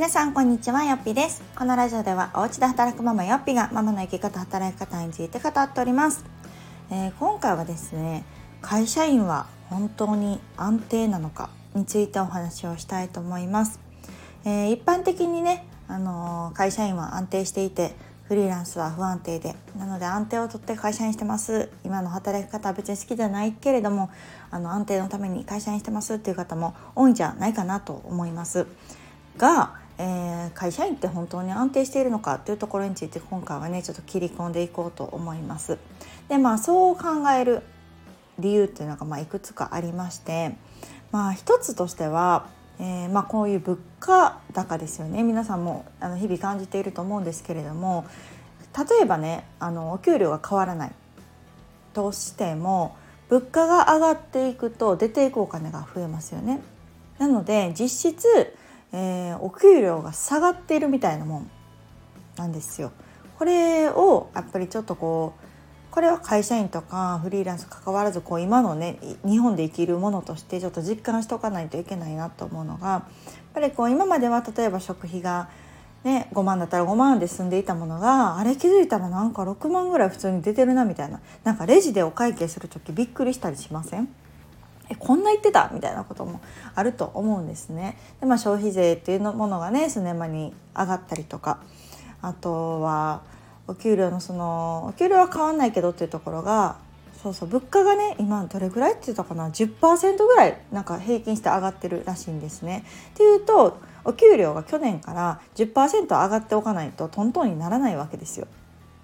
皆さんこんにちは。よっぴです。このラジオではお家で働くママよっぴがママの生き方働き方について語っております、えー、今回はですね会社員は本当に安定なのかについてお話をしたいと思います、えー、一般的にねあのー、会社員は安定していてフリーランスは不安定でなので安定をとって会社員してます。今の働き方は別に好きじゃないけれどもあの安定のために会社員してますっていう方も多いんじゃないかなと思います。がえー、会社員って本当に安定しているのかというところについて今回はねちょっと切り込んでいこうと思います。でまあそう考える理由っていうのがまあいくつかありましてまあ一つとしては、えー、まあこういう物価高ですよね皆さんもあの日々感じていると思うんですけれども例えばねあのお給料が変わらないとしても物価が上がっていくと出ていくお金が増えますよね。なので実質えー、お給料が下がっているみたいなもんなんですよ。これをやっぱりちょっとこうこれは会社員とかフリーランス関わらずこう今のね日本で生きるものとしてちょっと実感しておかないといけないなと思うのがやっぱりこう今までは例えば食費が、ね、5万だったら5万で済んでいたものがあれ気づいたらなんか6万ぐらい普通に出てるなみたいななんかレジでお会計する時びっくりしたりしません？えこんな言ってたみたいなこともあると思うんですね。でまあ、消費税っていうものがね数年前に上がったりとかあとはお給料のそのお給料は変わんないけどっていうところがそうそう物価がね今どれぐらいって言ったかな？10%ぐらいなんか平均して上がってるらしいんですね。っていうとお給料が去年から10%上がっておかないとトントンにならないわけですよ。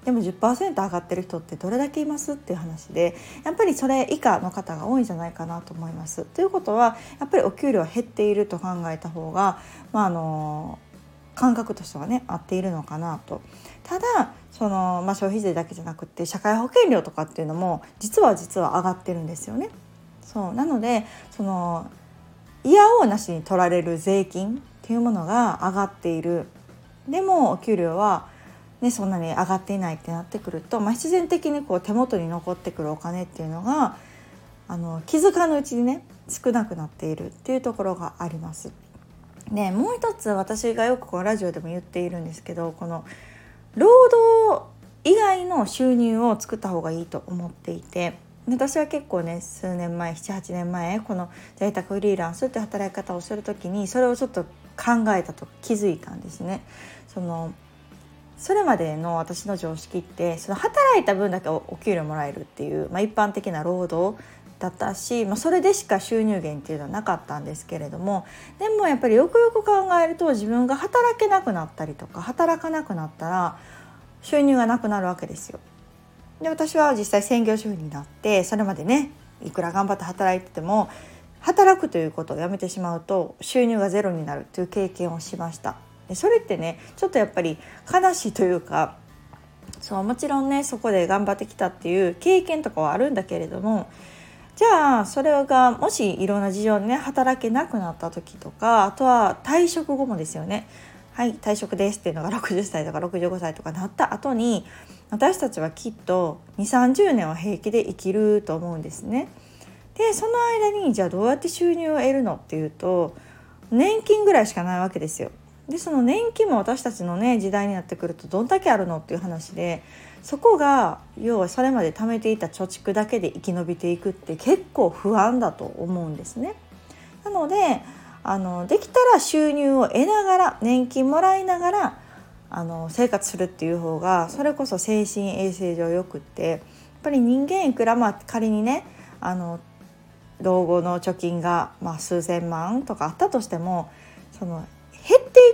でも10%上がってる人ってどれだけいますっていう話でやっぱりそれ以下の方が多いんじゃないかなと思います。ということはやっぱりお給料は減っていると考えた方が、まあ、あの感覚としてはね合っているのかなと。ただその、まあ、消費税だけじゃなくて社会保険料とかっていうのも実は実は上がってるんですよね。そうなのでその嫌おうなしに取られる税金っていうものが上がっているでもお給料はね、そんなに上がっていないってなってくると、まあ、必然的にこう手元に残ってくるお金っていうのがあの気づかぬうちにね少なくなっているっていうところがあります。でもう一つ私がよくこのラジオでも言っているんですけどこの労働以外の収入を作った方がいいと思っていて私は結構ね数年前78年前この在宅フリーランスって働き方をする時にそれをちょっと考えたと気づいたんですね。そのそれまでの私の常識ってその働いた分だけお給料もらえるっていう、まあ、一般的な労働だったし、まあ、それでしか収入源っていうのはなかったんですけれどもでもやっぱりよくよく考えると自分が働けなくなったりとか働かなくなったら収入がなくなるわけですよ。で私は実際専業主婦になってそれまでねいくら頑張って働いてても働くということをやめてしまうと収入がゼロになるという経験をしました。でそれってねちょっとやっぱり悲しいというかそうもちろんねそこで頑張ってきたっていう経験とかはあるんだけれどもじゃあそれがもしいろんな事情でね働けなくなった時とかあとは退職後もですよねはい退職ですっていうのが60歳とか65歳とかなった後に私たちはきっと2 3 0年は平気で生きると思うんですね。でその間にじゃあどうやって収入を得るのっていうと年金ぐらいしかないわけですよ。でその年金も私たちのね時代になってくるとどんだけあるのっていう話でそこが要はそれまで貯めていた貯蓄だけで生き延びていくって結構不安だと思うんですね。なのであのできたら収入を得ながら年金もらいながらあの生活するっていう方がそれこそ精神衛生上よくってやっぱり人間いくらまあ仮にねあの老後の貯金がまあ数千万とかあったとしてもその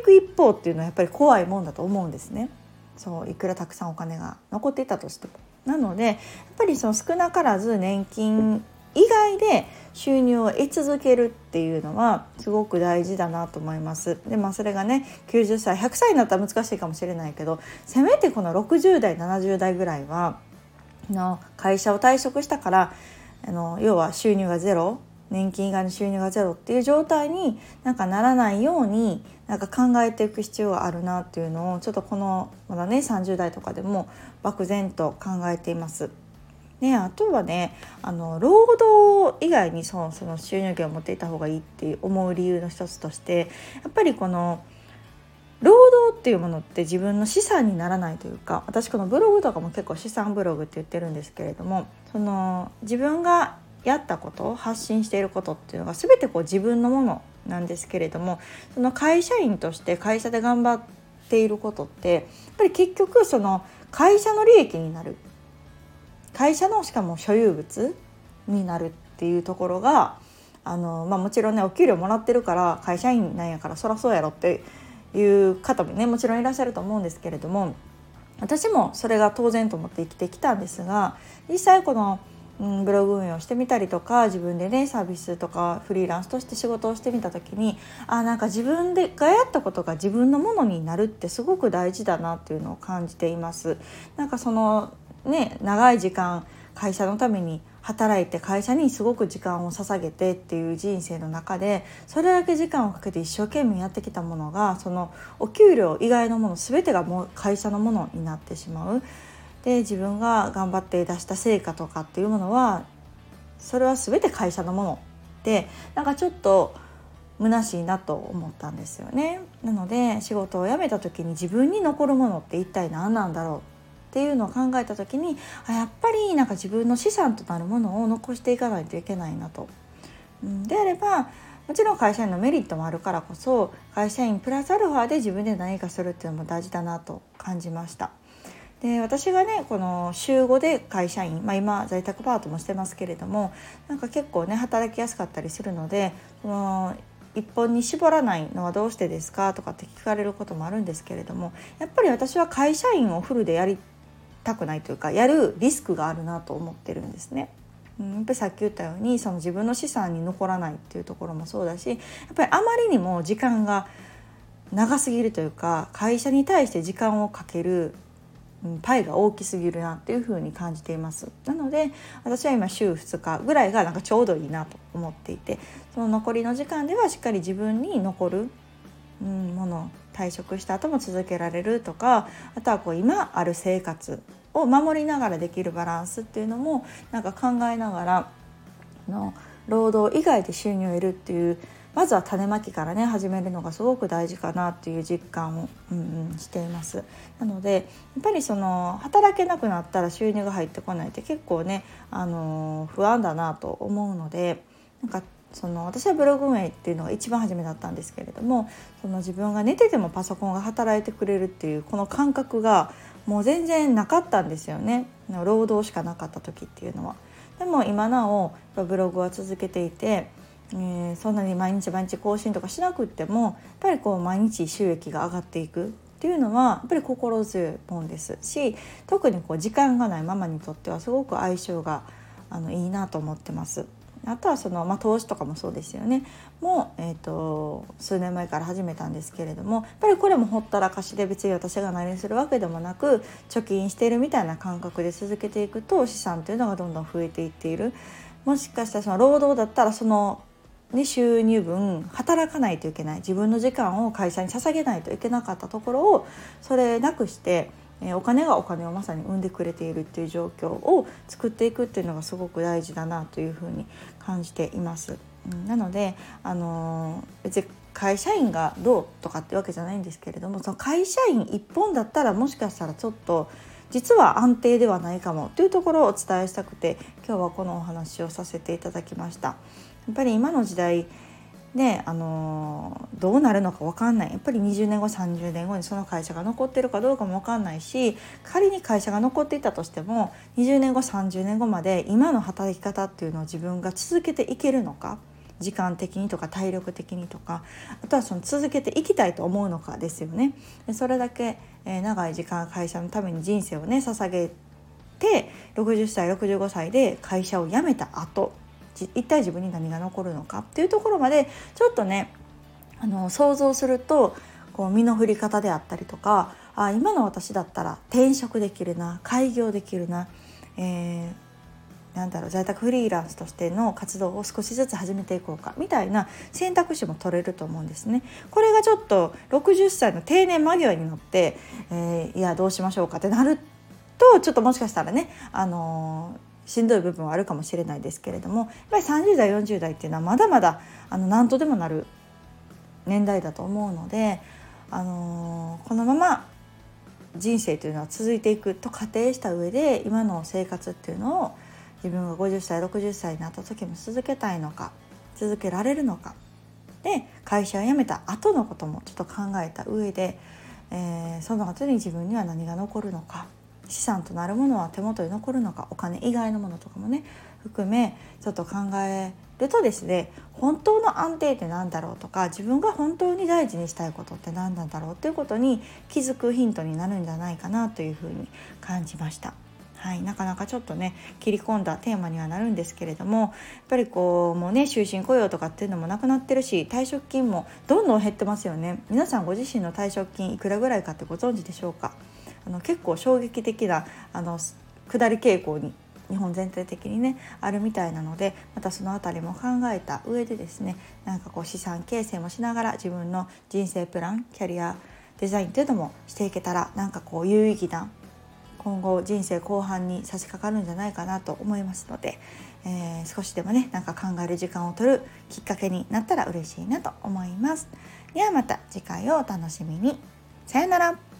く一方っていうのはやっぱり怖いもんだと思うんですね。そういくらたくさんお金が残っていたとしても。なのでやっぱりその少なからず年金以外で収入を得続けるっていうのはすごく大事だなと思います。でまあそれがね90歳100歳になったら難しいかもしれないけどせめてこの60代70代ぐらいはの会社を退職したからあの要は収入がゼロ年金以外の収入がゼロっていう状態になんかならないようになんか考えていく必要があるなっていうのをちょっとこのまだね30代とかでも漠然と考えています。ね、あとはねあの労働以外にそのその収入源を持っていた方がいいって思う理由の一つとしてやっぱりこの労働っていうものって自分の資産にならないというか私このブログとかも結構資産ブログって言ってるんですけれどもその自分がやったこと発信していることっていうのが全てこう自分のものなんですけれどもその会社員として会社で頑張っていることってやっぱり結局その会社の利益になる。会社のしかも所有物になるっていうところがあの、まあ、もちろんねお給料もらってるから会社員なんやからそらそうやろっていう方もねもちろんいらっしゃると思うんですけれども私もそれが当然と思って生きてきたんですが実際この、うん、ブログ運営をしてみたりとか自分でねサービスとかフリーランスとして仕事をしてみた時にあなんか自分でがやったことが自分のものになるってすごく大事だなっていうのを感じています。なんかそのね長い時間会社のために働いて会社にすごく時間を捧げてっていう人生の中でそれだけ時間をかけて一生懸命やってきたものがそのお給料以外のもの全てがもう会社のものになってしまう。で自分が頑張って出した成果とかっていうものはそれは全て会社のものでなんかちょっと虚しいなと思ったんですよね。なので仕事を辞めた時に自分に残るものって一体何なんだろうっていうのを考えた時にあやっぱりなんか自分の資産となるものを残していかないといけないなと。であればもちろん会社員のメリットもあるからこそ会社員プラスアルファで自分で何かするっていうのも大事だなと感じました。で私がねこの週5で会社員、まあ、今在宅パートもしてますけれどもなんか結構ね働きやすかったりするのでその一本に絞らないのはどうしてですか？とかって聞かれることもあるんですけれどもやっぱり私は会社員をフルでやりたくないというかやるリスクがあるなと思ってるんですね。うん、やっぱりさっき言ったようにその自分の資産に残らないっていうところもそうだしやっぱりあまりにも時間が長すぎるというか会社に対して時間をかけるパイが大きすぎるなっていうふうに感じています。なので私は今週2日ぐらいがなんかちょうどいいなと思っていてその残りの時間ではしっかり自分に残る、うん、もの退職した後も続けられるとかあとはこう今ある生活を守りながらできるバランスっていうのもなんか考えながらの労働以外で収入を得るっていうまずは種まきからね始めるのがすごく大事かなっていう実感を、うんうん、していますなのでやっぱりその働けなくなったら収入が入ってこないって結構ね、あの不安だなと思うのでなんかその私はブログ運営っていうのが一番初めだったんですけれどもその自分が寝ててもパソコンが働いてくれるっていうこの感覚がもう全然なかったんですよね労働しかなかった時っていうのは。でも今なおブログは続けていて、えー、そんなに毎日毎日更新とかしなくってもやっぱりこう毎日収益が上がっていくっていうのはやっぱり心強いもんですし特にこう時間がないママにとってはすごく相性があのいいなと思ってます。あとはその、まあ、投資とかもそうですよね。もう、えーと、数年前から始めたんですけれどもやっぱりこれもほったらかしで別に私が何するわけでもなく貯金しているみたいな感覚で続けていくと資産というのがどんどん増えていっている。もしかしたらその労働だったらその、ね、収入分働かないといけない。自分の時間を会社に捧げないといけなかったところをそれなくしてえお金がお金をまさに生んでくれているっていう状況を作っていくっていうのがすごく大事だなというふうに感じています。うん、なので、あの、別に会社員がどうとかってわけじゃないんですけれどもその会社員一本だったらもしかしたらちょっと実は安定ではないかもというところをお伝えしたくて今日はこのお話をさせていただきました。やっぱり今の時代ねあのどうなるのか分かんないやっぱり20年後30年後にその会社が残ってるかどうかも分かんないし仮に会社が残っていたとしても20年後30年後まで今の働き方っていうのを自分が続けていけるのか時間的にとか体力的にとかあとはその続けていきたいと思うのかですよね。それだけ、え、長い時間会社のために人生をね捧げて60歳65歳で会社を辞めた後一体自分に何が残るのかっていうところまでちょっとねあの想像するとこう身の振り方であったりとかあ今の私だったら転職できるな開業できるな、えー、なんだろう在宅フリーランスとしての活動を少しずつ始めていこうかみたいな選択肢も取れると思うんですね。これがちょっと60歳の定年間際になって、えー、いやどうしましょうかってなるとちょっともしかしたらね、あのーしんどい部分はあるかもしれないですけれどもやっぱり30代40代っていうのはまだまだあの何とでもなる年代だと思うのであのー、このまま人生というのは続いていくと仮定した上で今の生活っていうのを自分が50歳60歳になった時も続けたいのか続けられるのかで会社を辞めた後のこともちょっと考えた上で、えー、その後に自分には何が残るのか資産となるものは手元に残るのかお金以外のものとかもね含めちょっと考えるとですね本当の安定って何だろうとか自分が本当に大事にしたいことって何なんだろうっていうことに気づくヒントになるんじゃないかなというふうに感じました。はい、なかなかちょっとね切り込んだテーマにはなるんですけれどもやっぱりこうもうね終身雇用とかっていうのもなくなってるし退職金もどんどん減ってますよね皆さんご自身の退職金いくらぐらいかってご存知でしょうか？あの結構衝撃的なあの下り傾向に日本全体的にねあるみたいなのでまたその辺りも考えた上でですねなんかこう資産形成もしながら自分の人生プランキャリアデザインっていうのもしていけたらなんかこう有意義な今後人生後半に差し掛かるんじゃないかなと思いますので、えー、少しでもねなんか考える時間を取るきっかけになったら嬉しいなと思います。ではまた次回をお楽しみに。さよなら。